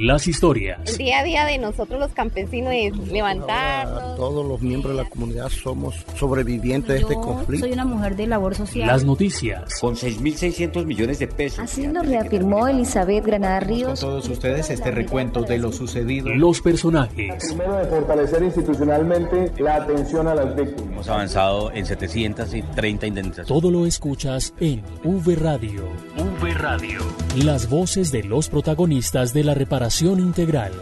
las historias. El día a día de nosotros los campesinos es levantarnos. todos los miembros de la comunidad somos sobrevivientes de este conflicto. Soy una mujer de labor social. Las noticias. Con 6.600 millones de pesos. Así lo reafirmó Elizabeth Granada Ríos. Con todos ustedes este recuento de lo sucedido. Los personajes. Primero de fortalecer institucionalmente la atención a las víctimas. Hemos avanzado en 730 indemnizaciones. Todo lo escuchas en V Radio. V Radio. Las voces de los protagonistas de la reparación integral.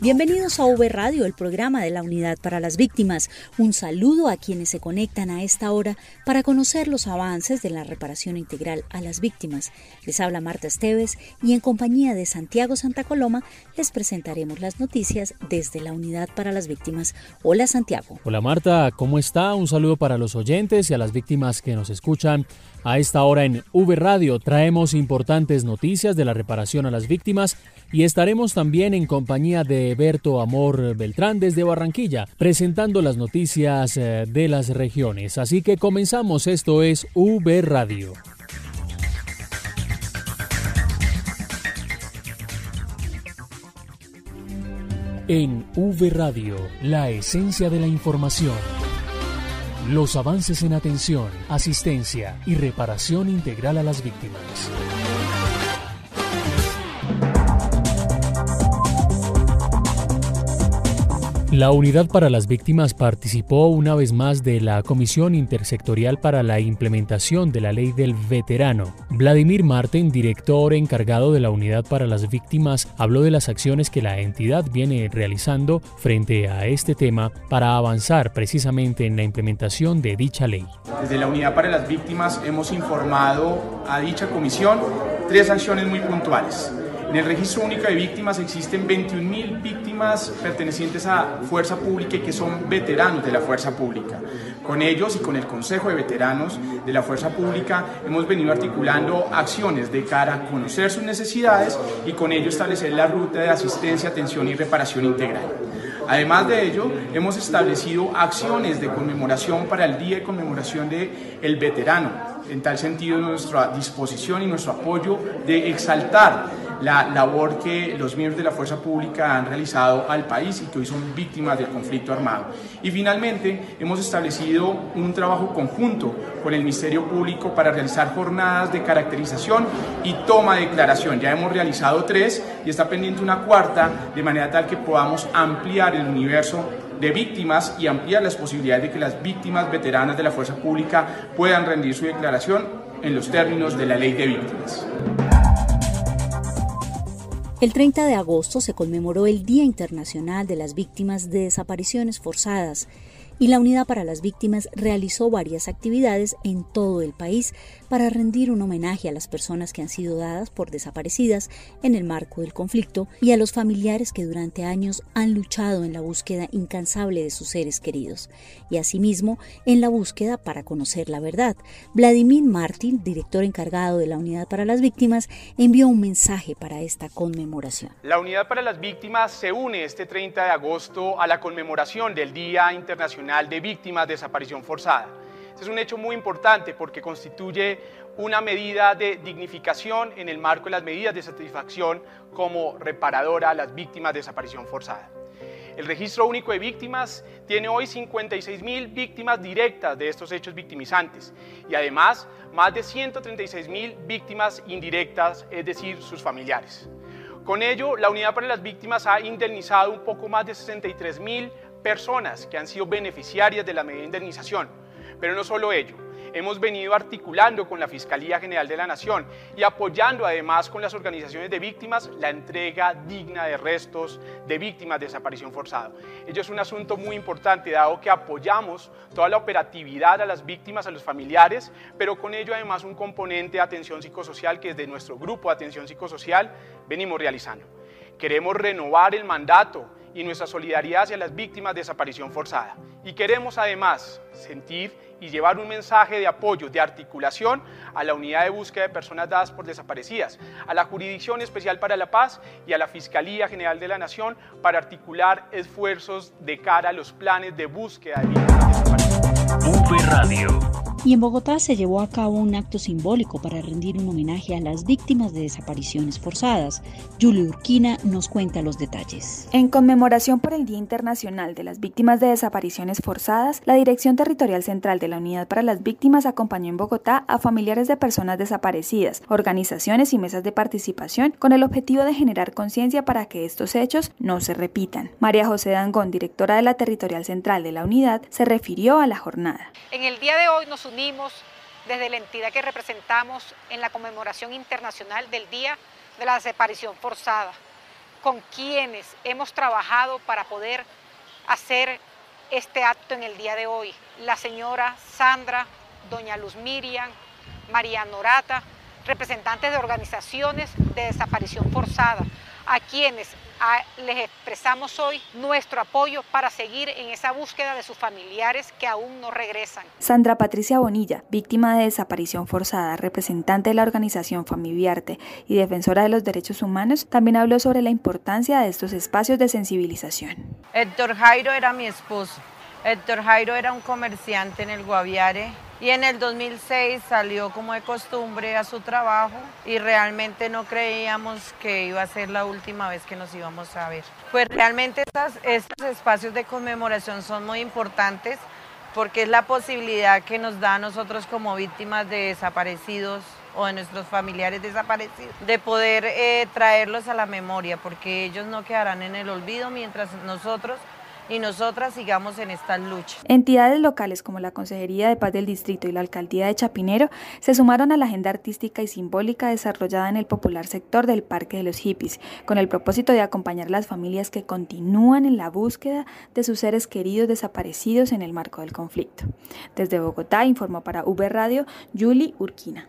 Bienvenidos a V Radio, el programa de la Unidad para las Víctimas. Un saludo a quienes se conectan a esta hora para conocer los avances de la reparación integral a las víctimas. Les habla Marta Esteves y en compañía de Santiago Santa Coloma les presentaremos las noticias desde la Unidad para las Víctimas. Hola Santiago. Hola Marta, ¿cómo está? Un saludo para los oyentes y a las víctimas que nos escuchan. A esta hora en V Radio traemos importantes noticias de la reparación a las víctimas y estaremos también en compañía de Berto Amor Beltrán desde Barranquilla, presentando las noticias eh, de las regiones. Así que comenzamos, esto es V Radio. En V Radio, la esencia de la información. Los avances en atención, asistencia y reparación integral a las víctimas. La Unidad para las Víctimas participó una vez más de la Comisión Intersectorial para la Implementación de la Ley del Veterano. Vladimir Marten, director encargado de la Unidad para las Víctimas, habló de las acciones que la entidad viene realizando frente a este tema para avanzar precisamente en la implementación de dicha ley. Desde la Unidad para las Víctimas hemos informado a dicha comisión tres acciones muy puntuales. En el registro único de víctimas existen 21.000 víctimas pertenecientes a fuerza pública y que son veteranos de la fuerza pública. Con ellos y con el Consejo de Veteranos de la Fuerza Pública hemos venido articulando acciones de cara a conocer sus necesidades y con ello establecer la ruta de asistencia, atención y reparación integral. Además de ello, hemos establecido acciones de conmemoración para el Día de Conmemoración del el Veterano. En tal sentido, nuestra disposición y nuestro apoyo de exaltar la labor que los miembros de la fuerza pública han realizado al país y que hoy son víctimas del conflicto armado. Y finalmente hemos establecido un trabajo conjunto con el Ministerio Público para realizar jornadas de caracterización y toma de declaración. Ya hemos realizado tres y está pendiente una cuarta de manera tal que podamos ampliar el universo de víctimas y ampliar las posibilidades de que las víctimas veteranas de la fuerza pública puedan rendir su declaración en los términos de la ley de víctimas. El 30 de agosto se conmemoró el Día Internacional de las Víctimas de Desapariciones Forzadas y la Unidad para las Víctimas realizó varias actividades en todo el país para rendir un homenaje a las personas que han sido dadas por desaparecidas en el marco del conflicto y a los familiares que durante años han luchado en la búsqueda incansable de sus seres queridos y asimismo en la búsqueda para conocer la verdad. Vladimir Martín, director encargado de la Unidad para las Víctimas, envió un mensaje para esta conmemoración. La Unidad para las Víctimas se une este 30 de agosto a la conmemoración del Día Internacional de Víctimas de Desaparición Forzada. Este es un hecho muy importante porque constituye una medida de dignificación en el marco de las medidas de satisfacción como reparadora a las víctimas de desaparición forzada. El registro único de víctimas tiene hoy 56 mil víctimas directas de estos hechos victimizantes y además más de 136 mil víctimas indirectas, es decir, sus familiares. Con ello, la Unidad para las Víctimas ha indemnizado un poco más de 63 mil personas que han sido beneficiarias de la medida de indemnización. Pero no solo ello, hemos venido articulando con la Fiscalía General de la Nación y apoyando además con las organizaciones de víctimas la entrega digna de restos de víctimas de desaparición forzada. Ello es un asunto muy importante dado que apoyamos toda la operatividad a las víctimas, a los familiares, pero con ello además un componente de atención psicosocial que desde nuestro grupo de atención psicosocial venimos realizando. Queremos renovar el mandato y nuestra solidaridad hacia las víctimas de desaparición forzada. Y queremos además sentir y llevar un mensaje de apoyo, de articulación a la Unidad de Búsqueda de Personas Dadas por Desaparecidas, a la Jurisdicción Especial para la Paz y a la Fiscalía General de la Nación para articular esfuerzos de cara a los planes de búsqueda de víctimas desaparecidas. Y en Bogotá se llevó a cabo un acto simbólico para rendir un homenaje a las víctimas de desapariciones forzadas. Julie Urquina nos cuenta los detalles. En conmemoración por el Día Internacional de las Víctimas de Desapariciones Forzadas, la Dirección Territorial Central de la Unidad para las Víctimas acompañó en Bogotá a familiares de personas desaparecidas, organizaciones y mesas de participación con el objetivo de generar conciencia para que estos hechos no se repitan. María José Dangón, directora de la Territorial Central de la Unidad, se refirió a la jornada. En el día de hoy nos unimos desde la entidad que representamos en la conmemoración internacional del Día de la Desaparición Forzada, con quienes hemos trabajado para poder hacer este acto en el día de hoy. La señora Sandra, doña Luz Miriam, María Norata, representantes de organizaciones de desaparición forzada, a quienes les expresamos hoy nuestro apoyo para seguir en esa búsqueda de sus familiares que aún no regresan. Sandra Patricia Bonilla, víctima de desaparición forzada, representante de la organización Familiarte y defensora de los derechos humanos, también habló sobre la importancia de estos espacios de sensibilización. Héctor Jairo era mi esposo. Héctor Jairo era un comerciante en el Guaviare y en el 2006 salió como de costumbre a su trabajo y realmente no creíamos que iba a ser la última vez que nos íbamos a ver. Pues realmente estos espacios de conmemoración son muy importantes porque es la posibilidad que nos da a nosotros como víctimas de desaparecidos o de nuestros familiares desaparecidos, de poder eh, traerlos a la memoria, porque ellos no quedarán en el olvido mientras nosotros y nosotras sigamos en esta lucha. Entidades locales como la Consejería de Paz del Distrito y la Alcaldía de Chapinero se sumaron a la agenda artística y simbólica desarrollada en el popular sector del Parque de los Hippies, con el propósito de acompañar a las familias que continúan en la búsqueda de sus seres queridos desaparecidos en el marco del conflicto. Desde Bogotá informó para V Radio Julie Urquina.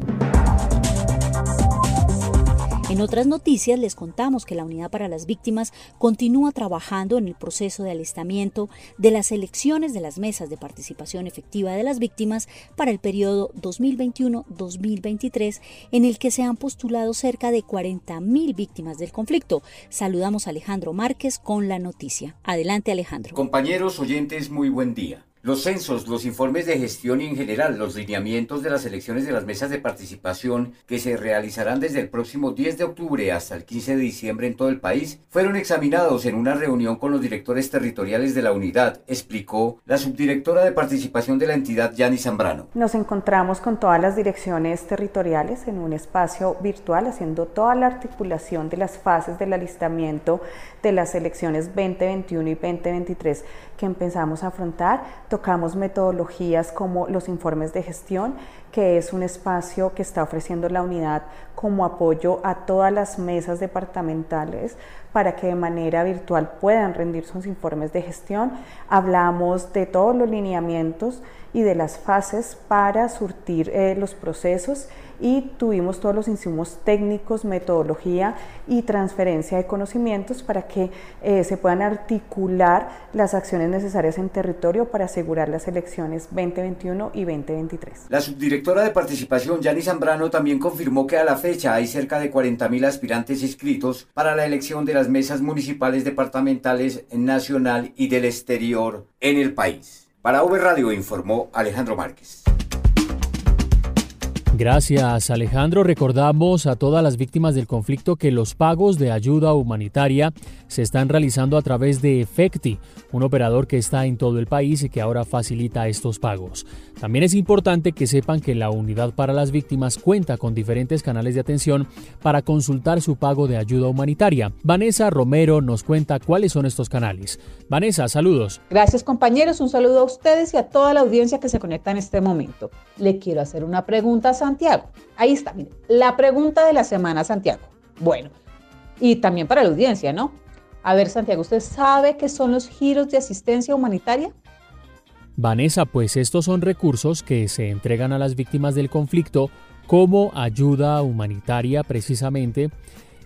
En otras noticias les contamos que la Unidad para las Víctimas continúa trabajando en el proceso de alistamiento de las elecciones de las mesas de participación efectiva de las víctimas para el periodo 2021-2023 en el que se han postulado cerca de 40.000 víctimas del conflicto. Saludamos a Alejandro Márquez con la noticia. Adelante Alejandro. Compañeros oyentes, muy buen día. Los censos, los informes de gestión y en general los lineamientos de las elecciones de las mesas de participación que se realizarán desde el próximo 10 de octubre hasta el 15 de diciembre en todo el país fueron examinados en una reunión con los directores territoriales de la unidad, explicó la subdirectora de participación de la entidad, Yani Zambrano. Nos encontramos con todas las direcciones territoriales en un espacio virtual haciendo toda la articulación de las fases del alistamiento de las elecciones 2021 y 2023 que empezamos a afrontar. Tocamos metodologías como los informes de gestión, que es un espacio que está ofreciendo la unidad como apoyo a todas las mesas departamentales para que de manera virtual puedan rendir sus informes de gestión. Hablamos de todos los lineamientos y de las fases para surtir eh, los procesos y tuvimos todos los insumos técnicos, metodología y transferencia de conocimientos para que eh, se puedan articular las acciones necesarias en territorio para asegurar las elecciones 2021 y 2023. La subdirectora de participación, Yani Zambrano, también confirmó que a la fecha hay cerca de 40.000 aspirantes inscritos para la elección de las mesas municipales, departamentales, nacional y del exterior en el país. Para V Radio informó Alejandro Márquez. Gracias Alejandro. Recordamos a todas las víctimas del conflicto que los pagos de ayuda humanitaria se están realizando a través de Efecti, un operador que está en todo el país y que ahora facilita estos pagos. También es importante que sepan que la Unidad para las Víctimas cuenta con diferentes canales de atención para consultar su pago de ayuda humanitaria. Vanessa Romero nos cuenta cuáles son estos canales. Vanessa, saludos. Gracias compañeros, un saludo a ustedes y a toda la audiencia que se conecta en este momento. Le quiero hacer una pregunta a Santiago. Ahí está, mire, la pregunta de la semana, Santiago. Bueno, y también para la audiencia, ¿no? A ver, Santiago, ¿usted sabe qué son los giros de asistencia humanitaria? Vanessa, pues estos son recursos que se entregan a las víctimas del conflicto como ayuda humanitaria precisamente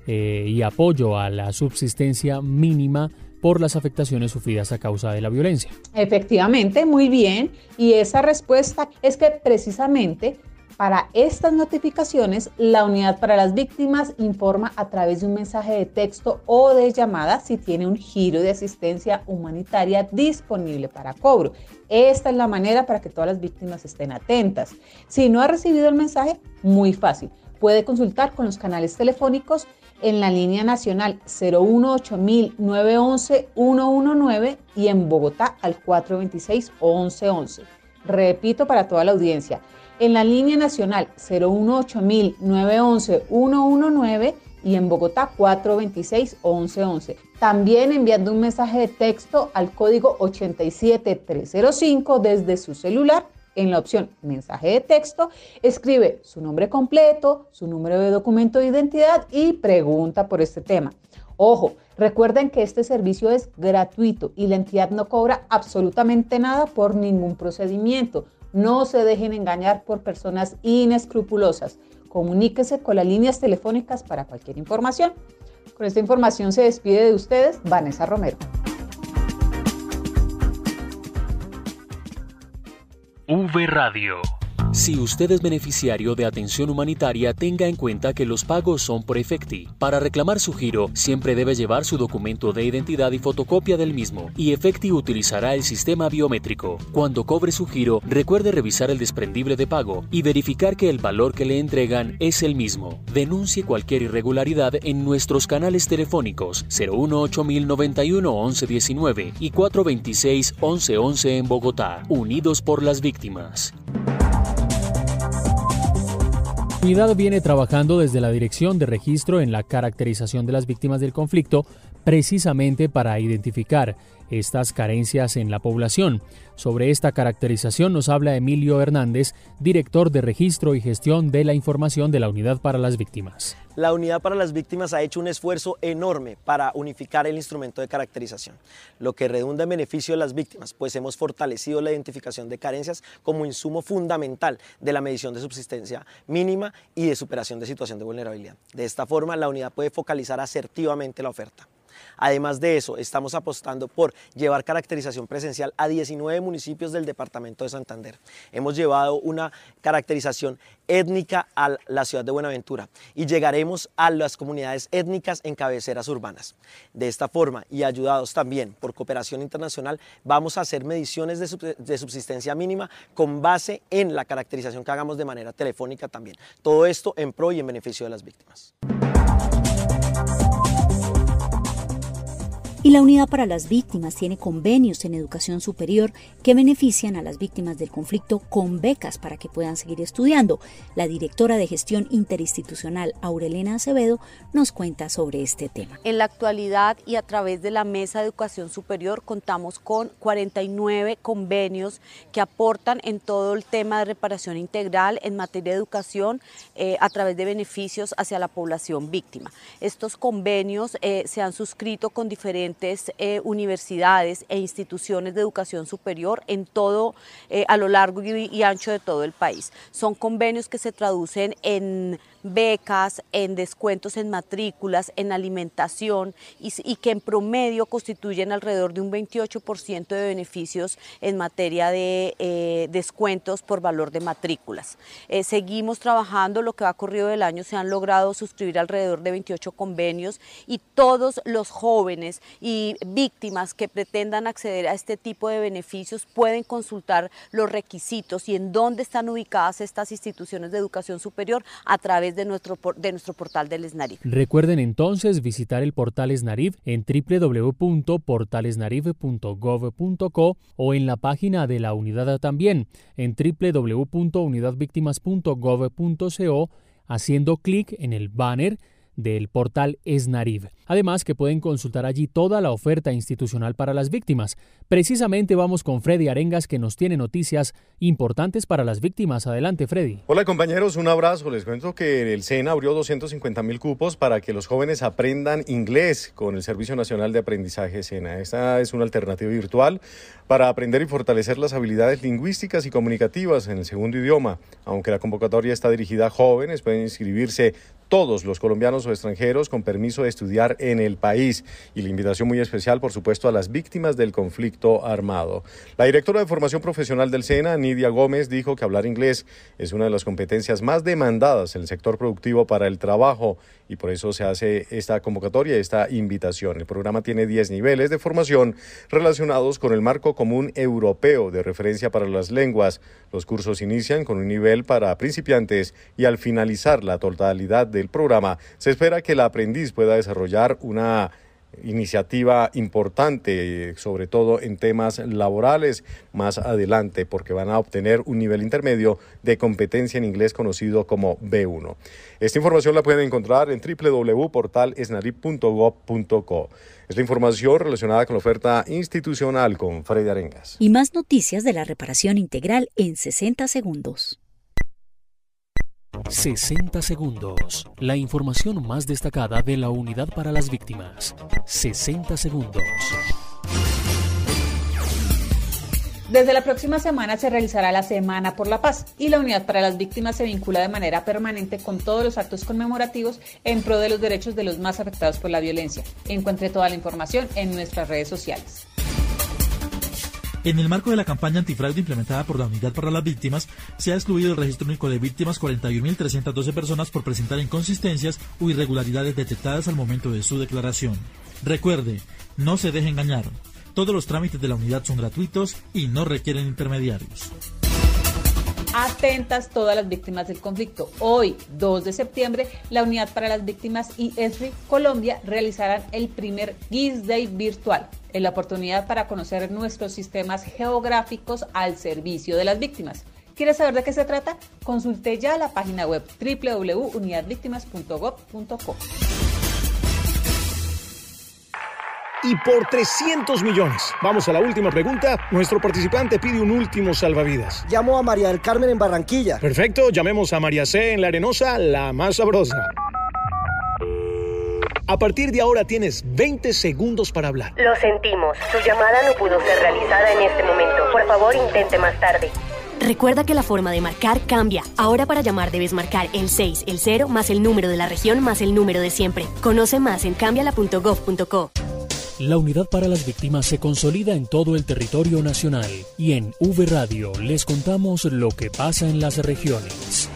eh, y apoyo a la subsistencia mínima por las afectaciones sufridas a causa de la violencia. Efectivamente, muy bien. Y esa respuesta es que precisamente Para estas notificaciones, la unidad para las víctimas informa a través de un mensaje de texto o de llamada si tiene un giro de asistencia humanitaria disponible para cobro. Esta es la manera para que todas las víctimas estén atentas. Si no ha recibido el mensaje, muy fácil. Puede consultar con los canales telefónicos en la línea nacional 018 911 119 y en Bogotá al 426 1111. Repito para toda la audiencia, en la línea nacional 018 911 119 y en Bogotá 426 1111. También enviando un mensaje de texto al código 87305 desde su celular. En la opción mensaje de texto, escribe su nombre completo, su número de documento de identidad y pregunta por este tema. Ojo, recuerden que este servicio es gratuito y la entidad no cobra absolutamente nada por ningún procedimiento. No se dejen engañar por personas inescrupulosas. Comuníquese con las líneas telefónicas para cualquier información. Con esta información se despide de ustedes Vanessa Romero. V Radio. Si usted es beneficiario de atención humanitaria, tenga en cuenta que los pagos son por Efecti. Para reclamar su giro, siempre debe llevar su documento de identidad y fotocopia del mismo, y Efecti utilizará el sistema biométrico. Cuando cobre su giro, recuerde revisar el desprendible de pago y verificar que el valor que le entregan es el mismo. Denuncie cualquier irregularidad en nuestros canales telefónicos 018 1119 y 426 1111 en Bogotá, unidos por las víctimas. La unidad viene trabajando desde la Dirección de Registro en la caracterización de las víctimas del conflicto precisamente para identificar estas carencias en la población. Sobre esta caracterización nos habla Emilio Hernández, director de Registro y Gestión de la Información de la Unidad para las Víctimas. La Unidad para las Víctimas ha hecho un esfuerzo enorme para unificar el instrumento de caracterización, lo que redunda en beneficio de las víctimas, pues hemos fortalecido la identificación de carencias como insumo fundamental de la medición de subsistencia mínima y de superación de situación de vulnerabilidad. De esta forma, la unidad puede focalizar asertivamente la oferta. Además de eso, estamos apostando por llevar caracterización presencial a 19 municipios del departamento de Santander. Hemos llevado una caracterización étnica a la ciudad de Buenaventura y llegaremos a las comunidades étnicas en cabeceras urbanas. De esta forma y ayudados también por cooperación internacional, vamos a hacer mediciones de subsistencia mínima con base en la caracterización que hagamos de manera telefónica también. Todo esto en pro y en beneficio de las víctimas. Y la Unidad para las Víctimas tiene convenios en educación superior que benefician a las víctimas del conflicto con becas para que puedan seguir estudiando. La directora de gestión interinstitucional, Aurelena Acevedo, nos cuenta sobre este tema. En la actualidad y a través de la Mesa de Educación Superior contamos con 49 convenios que aportan en todo el tema de reparación integral en materia de educación eh, a través de beneficios hacia la población víctima. Estos convenios eh, se han suscrito con diferentes eh, universidades e instituciones de educación superior en todo, eh, a lo largo y ancho de todo el país. Son convenios que se traducen en becas, en descuentos en matrículas, en alimentación y, que en promedio constituyen alrededor de un 28% de beneficios en materia de eh, descuentos por valor de matrículas. Eh, seguimos trabajando, lo que va corrido del año se han logrado suscribir alrededor de 28 convenios y todos los jóvenes y víctimas que pretendan acceder a este tipo de beneficios pueden consultar los requisitos y en dónde están ubicadas estas instituciones de educación superior a de nuestro, de nuestro portal del SNARIF. Recuerden entonces visitar el portal SNARIF en www.portalesnarif.gov.co o en la página de la unidad también en www.unidadvictimas.gov.co haciendo clic en el banner del portal Esnariv. Además que pueden consultar allí toda la oferta institucional para las víctimas. Precisamente vamos con Freddy Arengas que nos tiene noticias importantes para las víctimas. Adelante Freddy. Hola compañeros, un abrazo. Les cuento que el SENA abrió 250 mil cupos para que los jóvenes aprendan inglés con el Servicio Nacional de Aprendizaje SENA. Esta es una alternativa virtual para aprender y fortalecer las habilidades lingüísticas y comunicativas en el segundo idioma. Aunque la convocatoria está dirigida a jóvenes, pueden inscribirse todos los colombianos o extranjeros con permiso de estudiar en el país. Y la invitación muy especial, por supuesto, a las víctimas del conflicto armado. La directora de formación profesional del SENA, Nidia Gómez, dijo que hablar inglés es una de las competencias más demandadas en el sector productivo para el trabajo y por eso se hace esta convocatoria, esta invitación. El programa tiene 10 niveles de formación relacionados con el marco común europeo de referencia para las lenguas. Los cursos inician con un nivel para principiantes y al finalizar la totalidad del programa se espera que el aprendiz pueda desarrollar una iniciativa importante, sobre todo en temas laborales más adelante, porque van a obtener un nivel intermedio de competencia en inglés conocido como B1. Esta información la pueden encontrar en www.portalesnarip.gov.co. Es la información relacionada con la oferta institucional con Freddy Arengas. Y más noticias de la reparación integral en 60 segundos. 60 segundos. La información más destacada de la unidad para las víctimas. 60 segundos. Desde la próxima semana se realizará la Semana por la Paz y la Unidad para las Víctimas se vincula de manera permanente con todos los actos conmemorativos en pro de los derechos de los más afectados por la violencia. Encuentre toda la información en nuestras redes sociales. En el marco de la campaña antifraude implementada por la Unidad para las Víctimas, se ha excluido del registro único de víctimas 41.312 personas por presentar inconsistencias o irregularidades detectadas al momento de su declaración. Recuerde, no se deje engañar. Todos los trámites de la unidad son gratuitos y no requieren intermediarios. Atentas todas las víctimas del conflicto. Hoy, 2 de septiembre, la Unidad para las Víctimas y ESRI Colombia realizarán el primer GIS Day virtual en la oportunidad para conocer nuestros sistemas geográficos al servicio de las víctimas. ¿Quieres saber de qué se trata? Consulte ya la página web www.unidadvictimas.gov.co. y por 300 millones. Vamos a la última pregunta. Nuestro participante pide un último salvavidas. Llamo a María del Carmen en Barranquilla. Perfecto, llamemos a María C en La Arenosa, la más sabrosa. A partir de ahora tienes 20 segundos para hablar. Lo sentimos, su llamada no pudo ser realizada en este momento. Por favor, intente más tarde. Recuerda que la forma de marcar cambia. Ahora para llamar debes marcar el 6, el 0 más el número de la región más el número de siempre. Conoce más en cambiala.gov.co. La unidad para las víctimas se consolida en todo el territorio nacional y en V Radio les contamos lo que pasa en las regiones.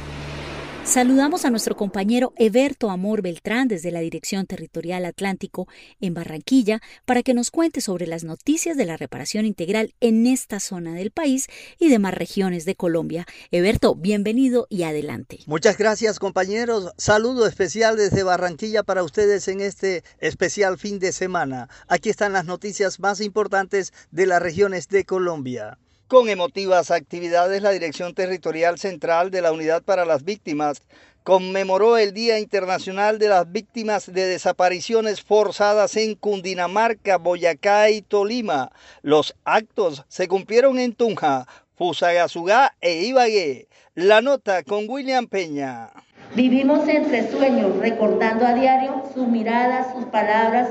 Saludamos a nuestro compañero Eberto Amor Beltrán desde la Dirección Territorial Atlántico en Barranquilla para que nos cuente sobre las noticias de la reparación integral en esta zona del país y demás regiones de Colombia. Eberto, bienvenido y adelante. Muchas gracias compañeros. Saludo especial desde Barranquilla para ustedes en este especial fin de semana. Aquí están las noticias más importantes de las regiones de Colombia. Con emotivas actividades, la Dirección Territorial Central de la Unidad para las Víctimas conmemoró el Día Internacional de las Víctimas de Desapariciones Forzadas en Cundinamarca, Boyacá y Tolima. Los actos se cumplieron en Tunja, Fusagasugá e Ibagué. La nota con William Peña. Vivimos entre sueños, recordando a diario sus miradas, sus palabras,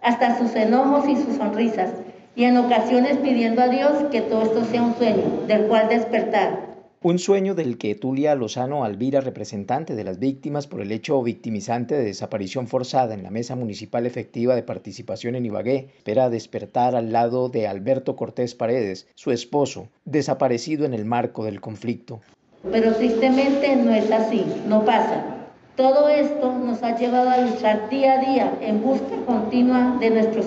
hasta sus enojos y sus sonrisas y en ocasiones pidiendo a Dios que todo esto sea un sueño del cual despertar. Un sueño del que Tulia Lozano Alvira, representante de las víctimas por el hecho victimizante de desaparición forzada en la Mesa Municipal Efectiva de Participación en Ibagué, espera despertar al lado de Alberto Cortés Paredes, su esposo, desaparecido en el marco del conflicto. Pero tristemente no es así, no pasa. Todo esto nos ha llevado a luchar día a día en busca continua de nuestros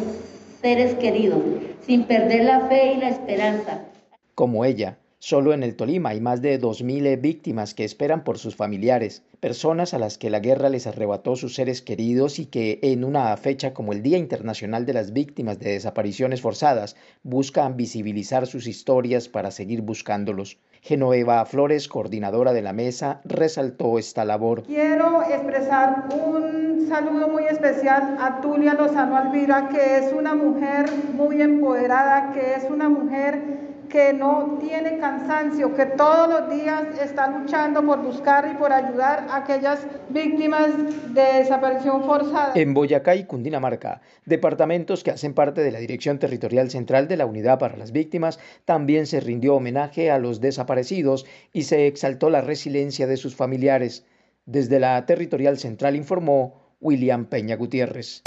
seres queridos, sin perder la fe y la esperanza. Como ella, solo en el Tolima hay más de 2.000 víctimas que esperan por sus familiares, personas a las que la guerra les arrebató sus seres queridos y que en una fecha como el Día Internacional de las Víctimas de Desapariciones Forzadas buscan visibilizar sus historias para seguir buscándolos. Genoveva Flores, coordinadora de la mesa, resaltó esta labor. Quiero expresar un saludo muy especial a Tulia Lozano Alvira, que es una mujer muy empoderada, que es una mujer que no tiene cansancio, que todos los días está luchando por buscar y por ayudar a aquellas víctimas de desaparición forzada. En Boyacá y Cundinamarca, departamentos que hacen parte de la Dirección Territorial Central de la Unidad para las Víctimas, también se rindió homenaje a los desaparecidos y se exaltó la resiliencia de sus familiares. Desde la Territorial Central informó William Peña Gutiérrez.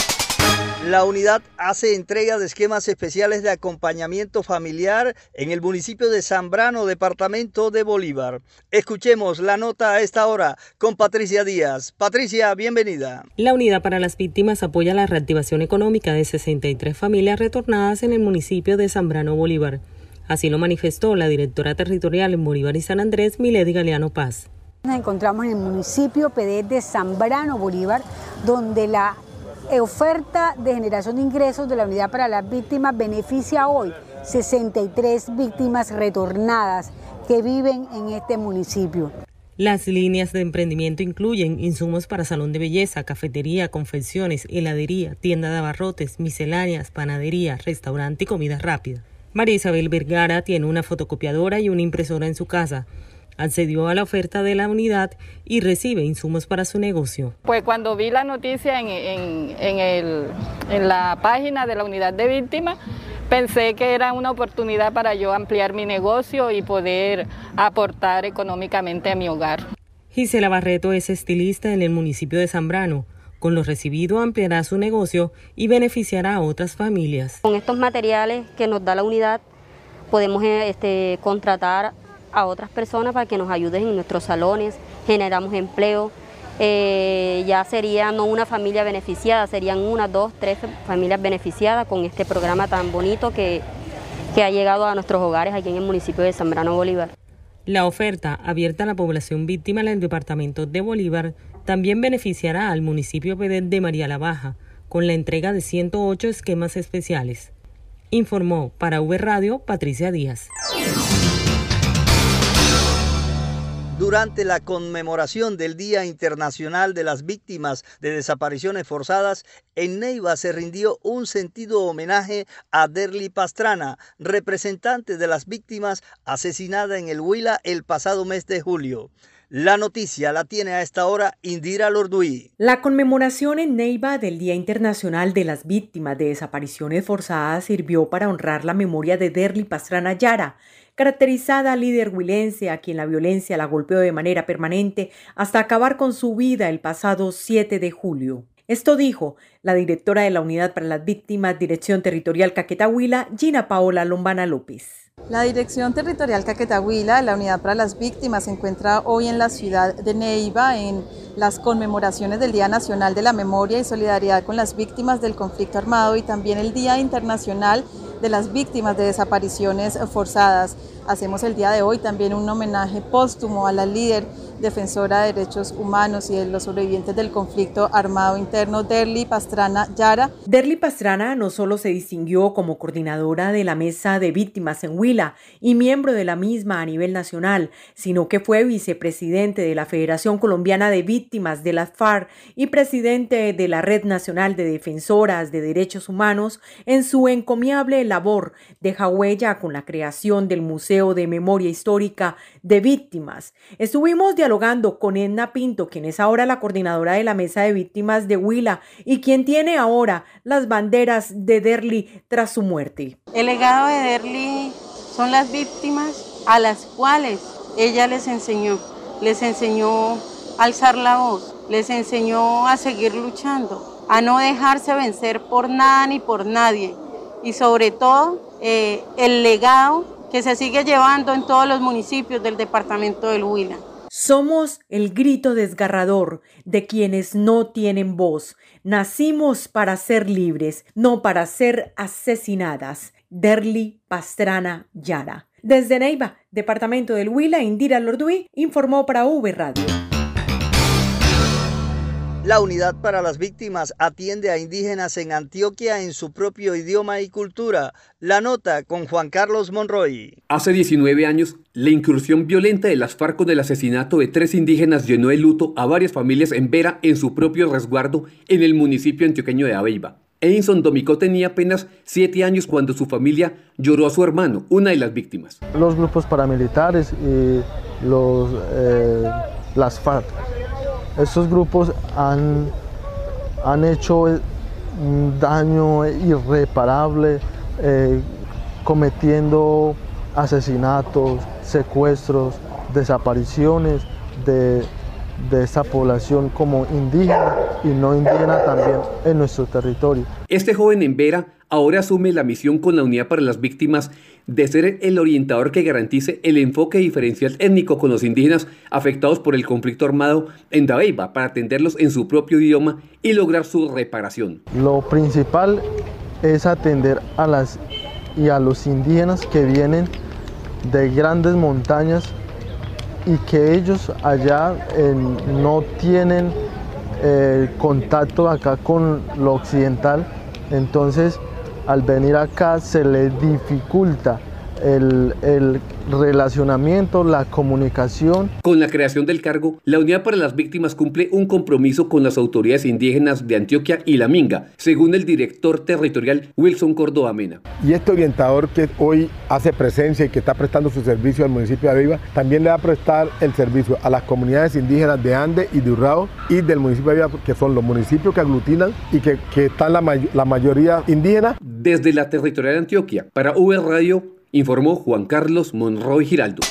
La unidad hace entrega de esquemas especiales de acompañamiento familiar en el municipio de Zambrano, departamento de Bolívar. Escuchemos la nota a esta hora con Patricia Díaz. Patricia, bienvenida. La unidad para las víctimas apoya la reactivación económica de 63 familias retornadas en el municipio de Zambrano, Bolívar. Así lo manifestó la directora territorial en Bolívar y San Andrés, Milady Galeano Paz. Nos encontramos en el municipio PD de Zambrano, Bolívar, donde la oferta de generación de ingresos de la unidad para las víctimas beneficia hoy 63 víctimas retornadas que viven en este municipio. Las líneas de emprendimiento incluyen insumos para salón de belleza, cafetería, confecciones, heladería, tienda de abarrotes, misceláneas, panadería, restaurante y comida rápida. María Isabel Vergara tiene una fotocopiadora y una impresora en su casa accedió a la oferta de la unidad y recibe insumos para su negocio. Pues cuando vi la noticia en, en, la página de la unidad de víctimas, pensé que era una oportunidad para yo ampliar mi negocio y poder aportar económicamente a mi hogar. Gisela Barreto es estilista en el municipio de Zambrano. Con lo recibido ampliará su negocio y beneficiará a otras familias. Con estos materiales que nos da la unidad podemos eh, este, contratar a otras personas para que nos ayuden en nuestros salones, generamos empleo. Eh, ya sería no una familia beneficiada, serían una, dos, tres familias beneficiadas con este programa tan bonito que, que ha llegado a nuestros hogares aquí en el municipio de Zambrano Bolívar. La oferta abierta a la población víctima en el departamento de Bolívar también beneficiará al municipio de María la Baja con la entrega de 108 esquemas especiales. Informó para V Radio Patricia Díaz. Durante la conmemoración del Día Internacional de las Víctimas de Desapariciones Forzadas, en Neiva se rindió un sentido homenaje a Derly Pastrana, representante de las víctimas asesinada en el Huila el pasado mes de julio. La noticia la tiene a esta hora Indira Lorduí. La conmemoración en Neiva del Día Internacional de las Víctimas de Desapariciones Forzadas sirvió para honrar la memoria de Derly Pastrana Yara, caracterizada líder huilense a quien la violencia la golpeó de manera permanente hasta acabar con su vida el pasado 7 de julio. Esto dijo la directora de la Unidad para las Víctimas, Dirección Territorial Caquetahuila, Gina Paola Lombana López. La Dirección Territorial Caquetahuila, la Unidad para las Víctimas, se encuentra hoy en la ciudad de Neiva en las conmemoraciones del Día Nacional de la Memoria y Solidaridad con las Víctimas del Conflicto Armado y también el Día Internacional de las víctimas de desapariciones forzadas. Hacemos el día de hoy también un homenaje póstumo a la líder defensora de derechos humanos y de los sobrevivientes del conflicto armado interno, Derly Pastrana Yara. Derly Pastrana no solo se distinguió como coordinadora de la Mesa de Víctimas en Huila y miembro de la misma a nivel nacional, sino que fue vicepresidente de la Federación Colombiana de Víctimas de la FARC y presidente de la Red Nacional de Defensoras de Derechos Humanos en su encomiable labor deja huella con la creación del Museo de Memoria Histórica de Víctimas. Estuvimos con Edna Pinto, quien es ahora la coordinadora de la Mesa de Víctimas de Huila y quien tiene ahora las banderas de Derly tras su muerte. El legado de Derly son las víctimas a las cuales ella les enseñó. Les enseñó a alzar la voz, les enseñó a seguir luchando, a no dejarse vencer por nada ni por nadie y sobre todo eh, el legado que se sigue llevando en todos los municipios del departamento del Huila. Somos el grito desgarrador de quienes no tienen voz. Nacimos para ser libres, no para ser asesinadas. Derly Pastrana Yara. Desde Neiva, departamento del Huila, Indira Lorduí informó para V Radio. La Unidad para las Víctimas atiende a indígenas en Antioquia en su propio idioma y cultura. La nota con Juan Carlos Monroy. Hace 19 años, la incursión violenta de las FARC con el asesinato de tres indígenas llenó de luto a varias familias en Vera en su propio resguardo en el municipio antioqueño de Aveiva. Edison Domicó tenía apenas 7 años cuando su familia lloró a su hermano, una de las víctimas. Los grupos paramilitares y los, eh, las FARC estos grupos han, han hecho un daño irreparable eh, cometiendo asesinatos, secuestros, desapariciones de de esa población como indígena y no indígena también en nuestro territorio. Este joven en Vera ahora asume la misión con la Unidad para las Víctimas de ser el orientador que garantice el enfoque diferencial étnico con los indígenas afectados por el conflicto armado en Dabeiba para atenderlos en su propio idioma y lograr su reparación. Lo principal es atender a las y a los indígenas que vienen de grandes montañas y que ellos allá no tienen eh, contacto acá con lo occidental, entonces al venir acá se les dificulta el, el, relacionamiento, la comunicación. Con la creación del cargo, la Unidad para las Víctimas cumple un compromiso con las autoridades indígenas de Antioquia y La Minga, según el director territorial Wilson Córdoba Mena. Y este orientador que hoy hace presencia y que está prestando su servicio al municipio de Aviva, también le va a prestar el servicio a las comunidades indígenas de Ande y de Urrao y del municipio de Aviva, que son los municipios que aglutinan y que, que están la, la mayoría indígena. Desde la territorial de Antioquia, para V Radio, informó Juan Carlos Monroy Giraldo.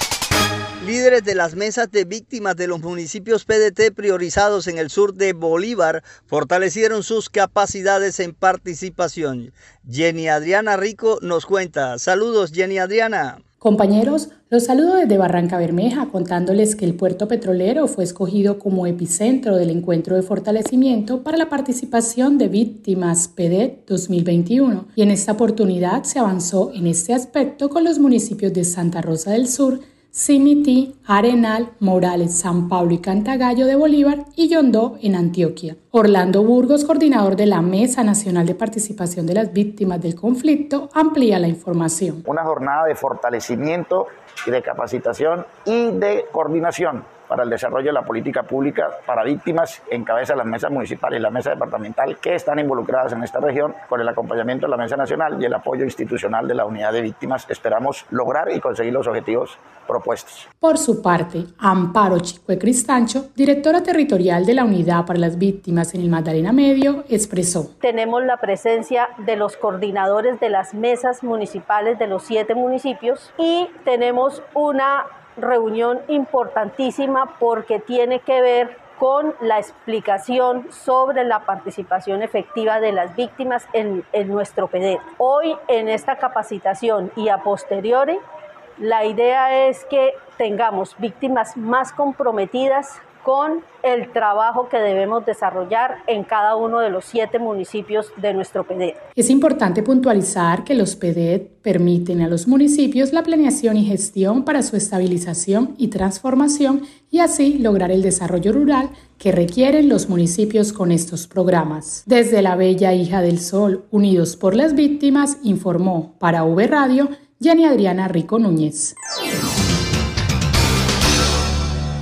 Líderes de las mesas de víctimas de los municipios PDT priorizados en el sur de Bolívar fortalecieron sus capacidades en participación. Jenny Adriana Rico nos cuenta. Saludos, Jenny Adriana. Compañeros, los saludo desde Barranca Bermeja contándoles que el puerto petrolero fue escogido como epicentro del encuentro de fortalecimiento para la participación de víctimas PEDET 2021 y en esta oportunidad se avanzó en este aspecto con los municipios de Santa Rosa del Sur, Simití, Arenal, Morales, San Pablo y Cantagallo de Bolívar y Yondó en Antioquia. Orlando Burgos, coordinador de la Mesa Nacional de Participación de las Víctimas del Conflicto, amplía la información. Una jornada de fortalecimiento y de capacitación y de coordinación para el desarrollo de la política pública para víctimas en cabeza de las mesas municipales y la mesa departamental que están involucradas en esta región con el acompañamiento de la mesa nacional y el apoyo institucional de la unidad de víctimas. Esperamos lograr y conseguir los objetivos propuestos. Por su parte, Amparo Chicue Cristancho, directora territorial de la Unidad para las Víctimas en el Magdalena Medio, expresó. Tenemos la presencia de los coordinadores de las mesas municipales de los siete municipios y tenemos una reunión importantísima porque tiene que ver con la explicación sobre la participación efectiva de las víctimas en, nuestro PEDET. Hoy en esta capacitación y a posteriori, la idea es que tengamos víctimas más comprometidas con el trabajo que debemos desarrollar en cada uno de los siete municipios de nuestro PEDET. Es importante puntualizar que los PEDET permiten a los municipios la planeación y gestión para su estabilización y transformación y así lograr el desarrollo rural que requieren los municipios con estos programas. Desde la Bella Hija del Sol, Unidos por las Víctimas, informó para V Radio Jenny Adriana Rico Núñez.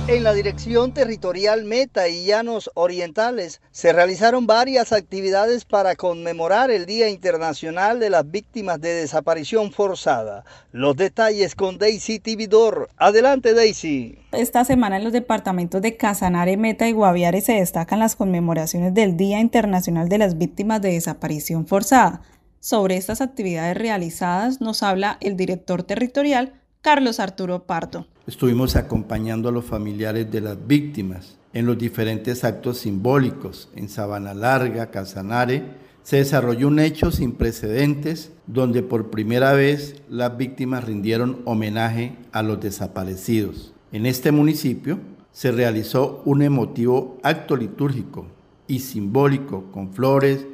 En la Dirección Territorial Meta y Llanos Orientales se realizaron varias actividades para conmemorar el Día Internacional de las Víctimas de Desaparición Forzada. Los detalles con Daisy Tibidor. Adelante Daisy. Esta semana en los departamentos de Casanare, Meta y Guaviare se destacan las conmemoraciones del Día Internacional de las Víctimas de Desaparición Forzada. Sobre estas actividades realizadas nos habla el director territorial Carlos Arturo Pardo. Estuvimos acompañando a los familiares de las víctimas en los diferentes actos simbólicos. En Sabana Larga, Casanare, se desarrolló un hecho sin precedentes donde por primera vez las víctimas rindieron homenaje a los desaparecidos. En este municipio se realizó un emotivo acto litúrgico y simbólico con flores,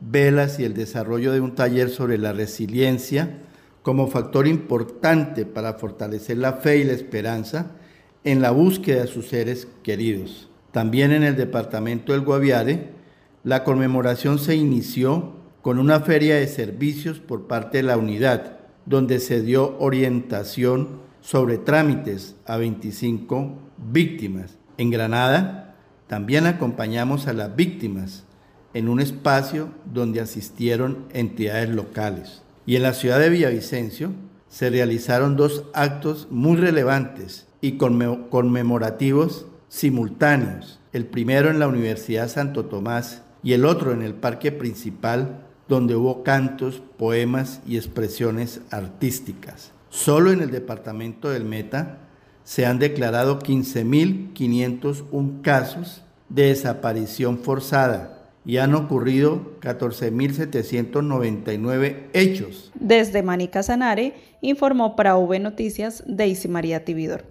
velas y el desarrollo de un taller sobre la resiliencia como factor importante para fortalecer la fe y la esperanza en la búsqueda de sus seres queridos. También en el departamento del Guaviare, la conmemoración se inició con una feria de servicios por parte de la unidad, donde se dio orientación sobre trámites a 25 víctimas. En Granada, también acompañamos a las víctimas en un espacio donde asistieron entidades locales. Y en la ciudad de Villavicencio se realizaron dos actos muy relevantes y conmemorativos simultáneos. El primero en la Universidad Santo Tomás y el otro en el parque principal, donde hubo cantos, poemas y expresiones artísticas. Solo en el departamento del Meta se han declarado 15.501 casos de desaparición forzada y han ocurrido 14.799 hechos. Desde Manica Sanare informó para V Noticias Daisy María Tibidor.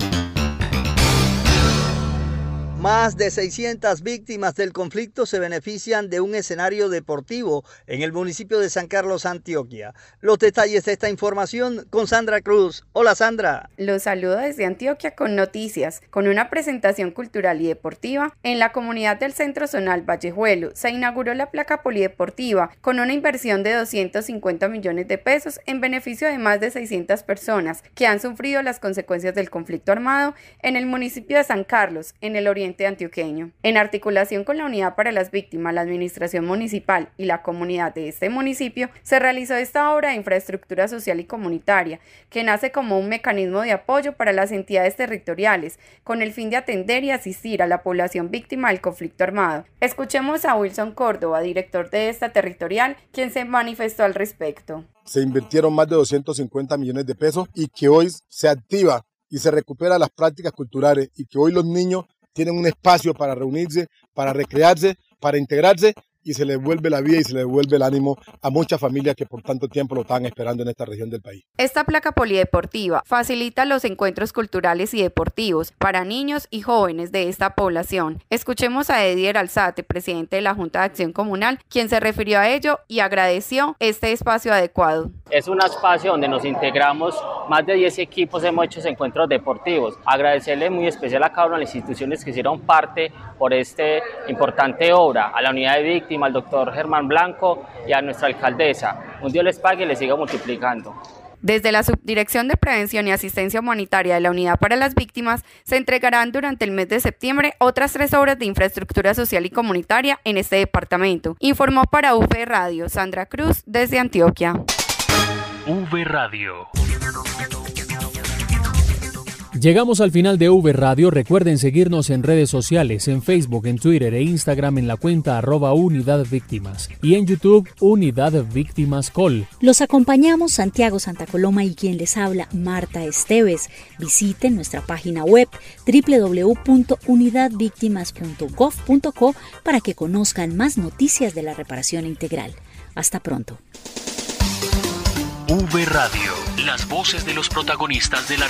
Más de 600 víctimas del conflicto se benefician de un escenario deportivo en el municipio de San Carlos, Antioquia. Los detalles de esta información con Sandra Cruz. Hola Sandra. Los saludo desde Antioquia con noticias, con una presentación cultural y deportiva. En la comunidad del Centro Zonal Vallejuelo se inauguró la placa polideportiva con una inversión de 250 millones de pesos en beneficio de más de 600 personas que han sufrido las consecuencias del conflicto armado en el municipio de San Carlos, en el oriente antioqueño. En articulación con la Unidad para las Víctimas, la Administración Municipal y la comunidad de este municipio, se realizó esta obra de infraestructura social y comunitaria, que nace como un mecanismo de apoyo para las entidades territoriales, con el fin de atender y asistir a la población víctima del conflicto armado. Escuchemos a Wilson Córdoba, director de esta territorial, quien se manifestó al respecto. Se invirtieron más de 250 millones de pesos y que hoy se activa y se recupera las prácticas culturales y que hoy los niños tienen un espacio para reunirse, para recrearse, para integrarse y se les vuelve la vida y se les vuelve el ánimo a muchas familias que por tanto tiempo lo estaban esperando en esta región del país. Esta placa polideportiva facilita los encuentros culturales y deportivos para niños y jóvenes de esta población. Escuchemos a Edier Alzate, presidente de la Junta de Acción Comunal, quien se refirió a ello y agradeció este espacio adecuado. Es un espacio donde nos integramos más de 10 equipos, hemos hecho encuentros deportivos. Agradecerle muy especial a cada una de las instituciones que hicieron parte por esta importante obra, a la unidad de víctimas, al doctor Germán Blanco y a nuestra alcaldesa. Un Dios les pague y les siga multiplicando. Desde la Subdirección de Prevención y Asistencia Humanitaria de la Unidad para las Víctimas se entregarán durante el mes de septiembre otras tres obras de infraestructura social y comunitaria en este departamento. Informó para UV Radio Sandra Cruz desde Antioquia. V Radio. Llegamos al final de V Radio. Recuerden seguirnos en redes sociales, en Facebook, en Twitter e Instagram en la cuenta arroba Unidad Víctimas y en YouTube Unidad Víctimas Col. Los acompañamos Santiago Santa Coloma y quien les habla Marta Esteves. Visiten nuestra página web www.unidadvictimas.gov.co para que conozcan más noticias de la reparación integral. Hasta pronto. V Radio, las voces de los protagonistas de la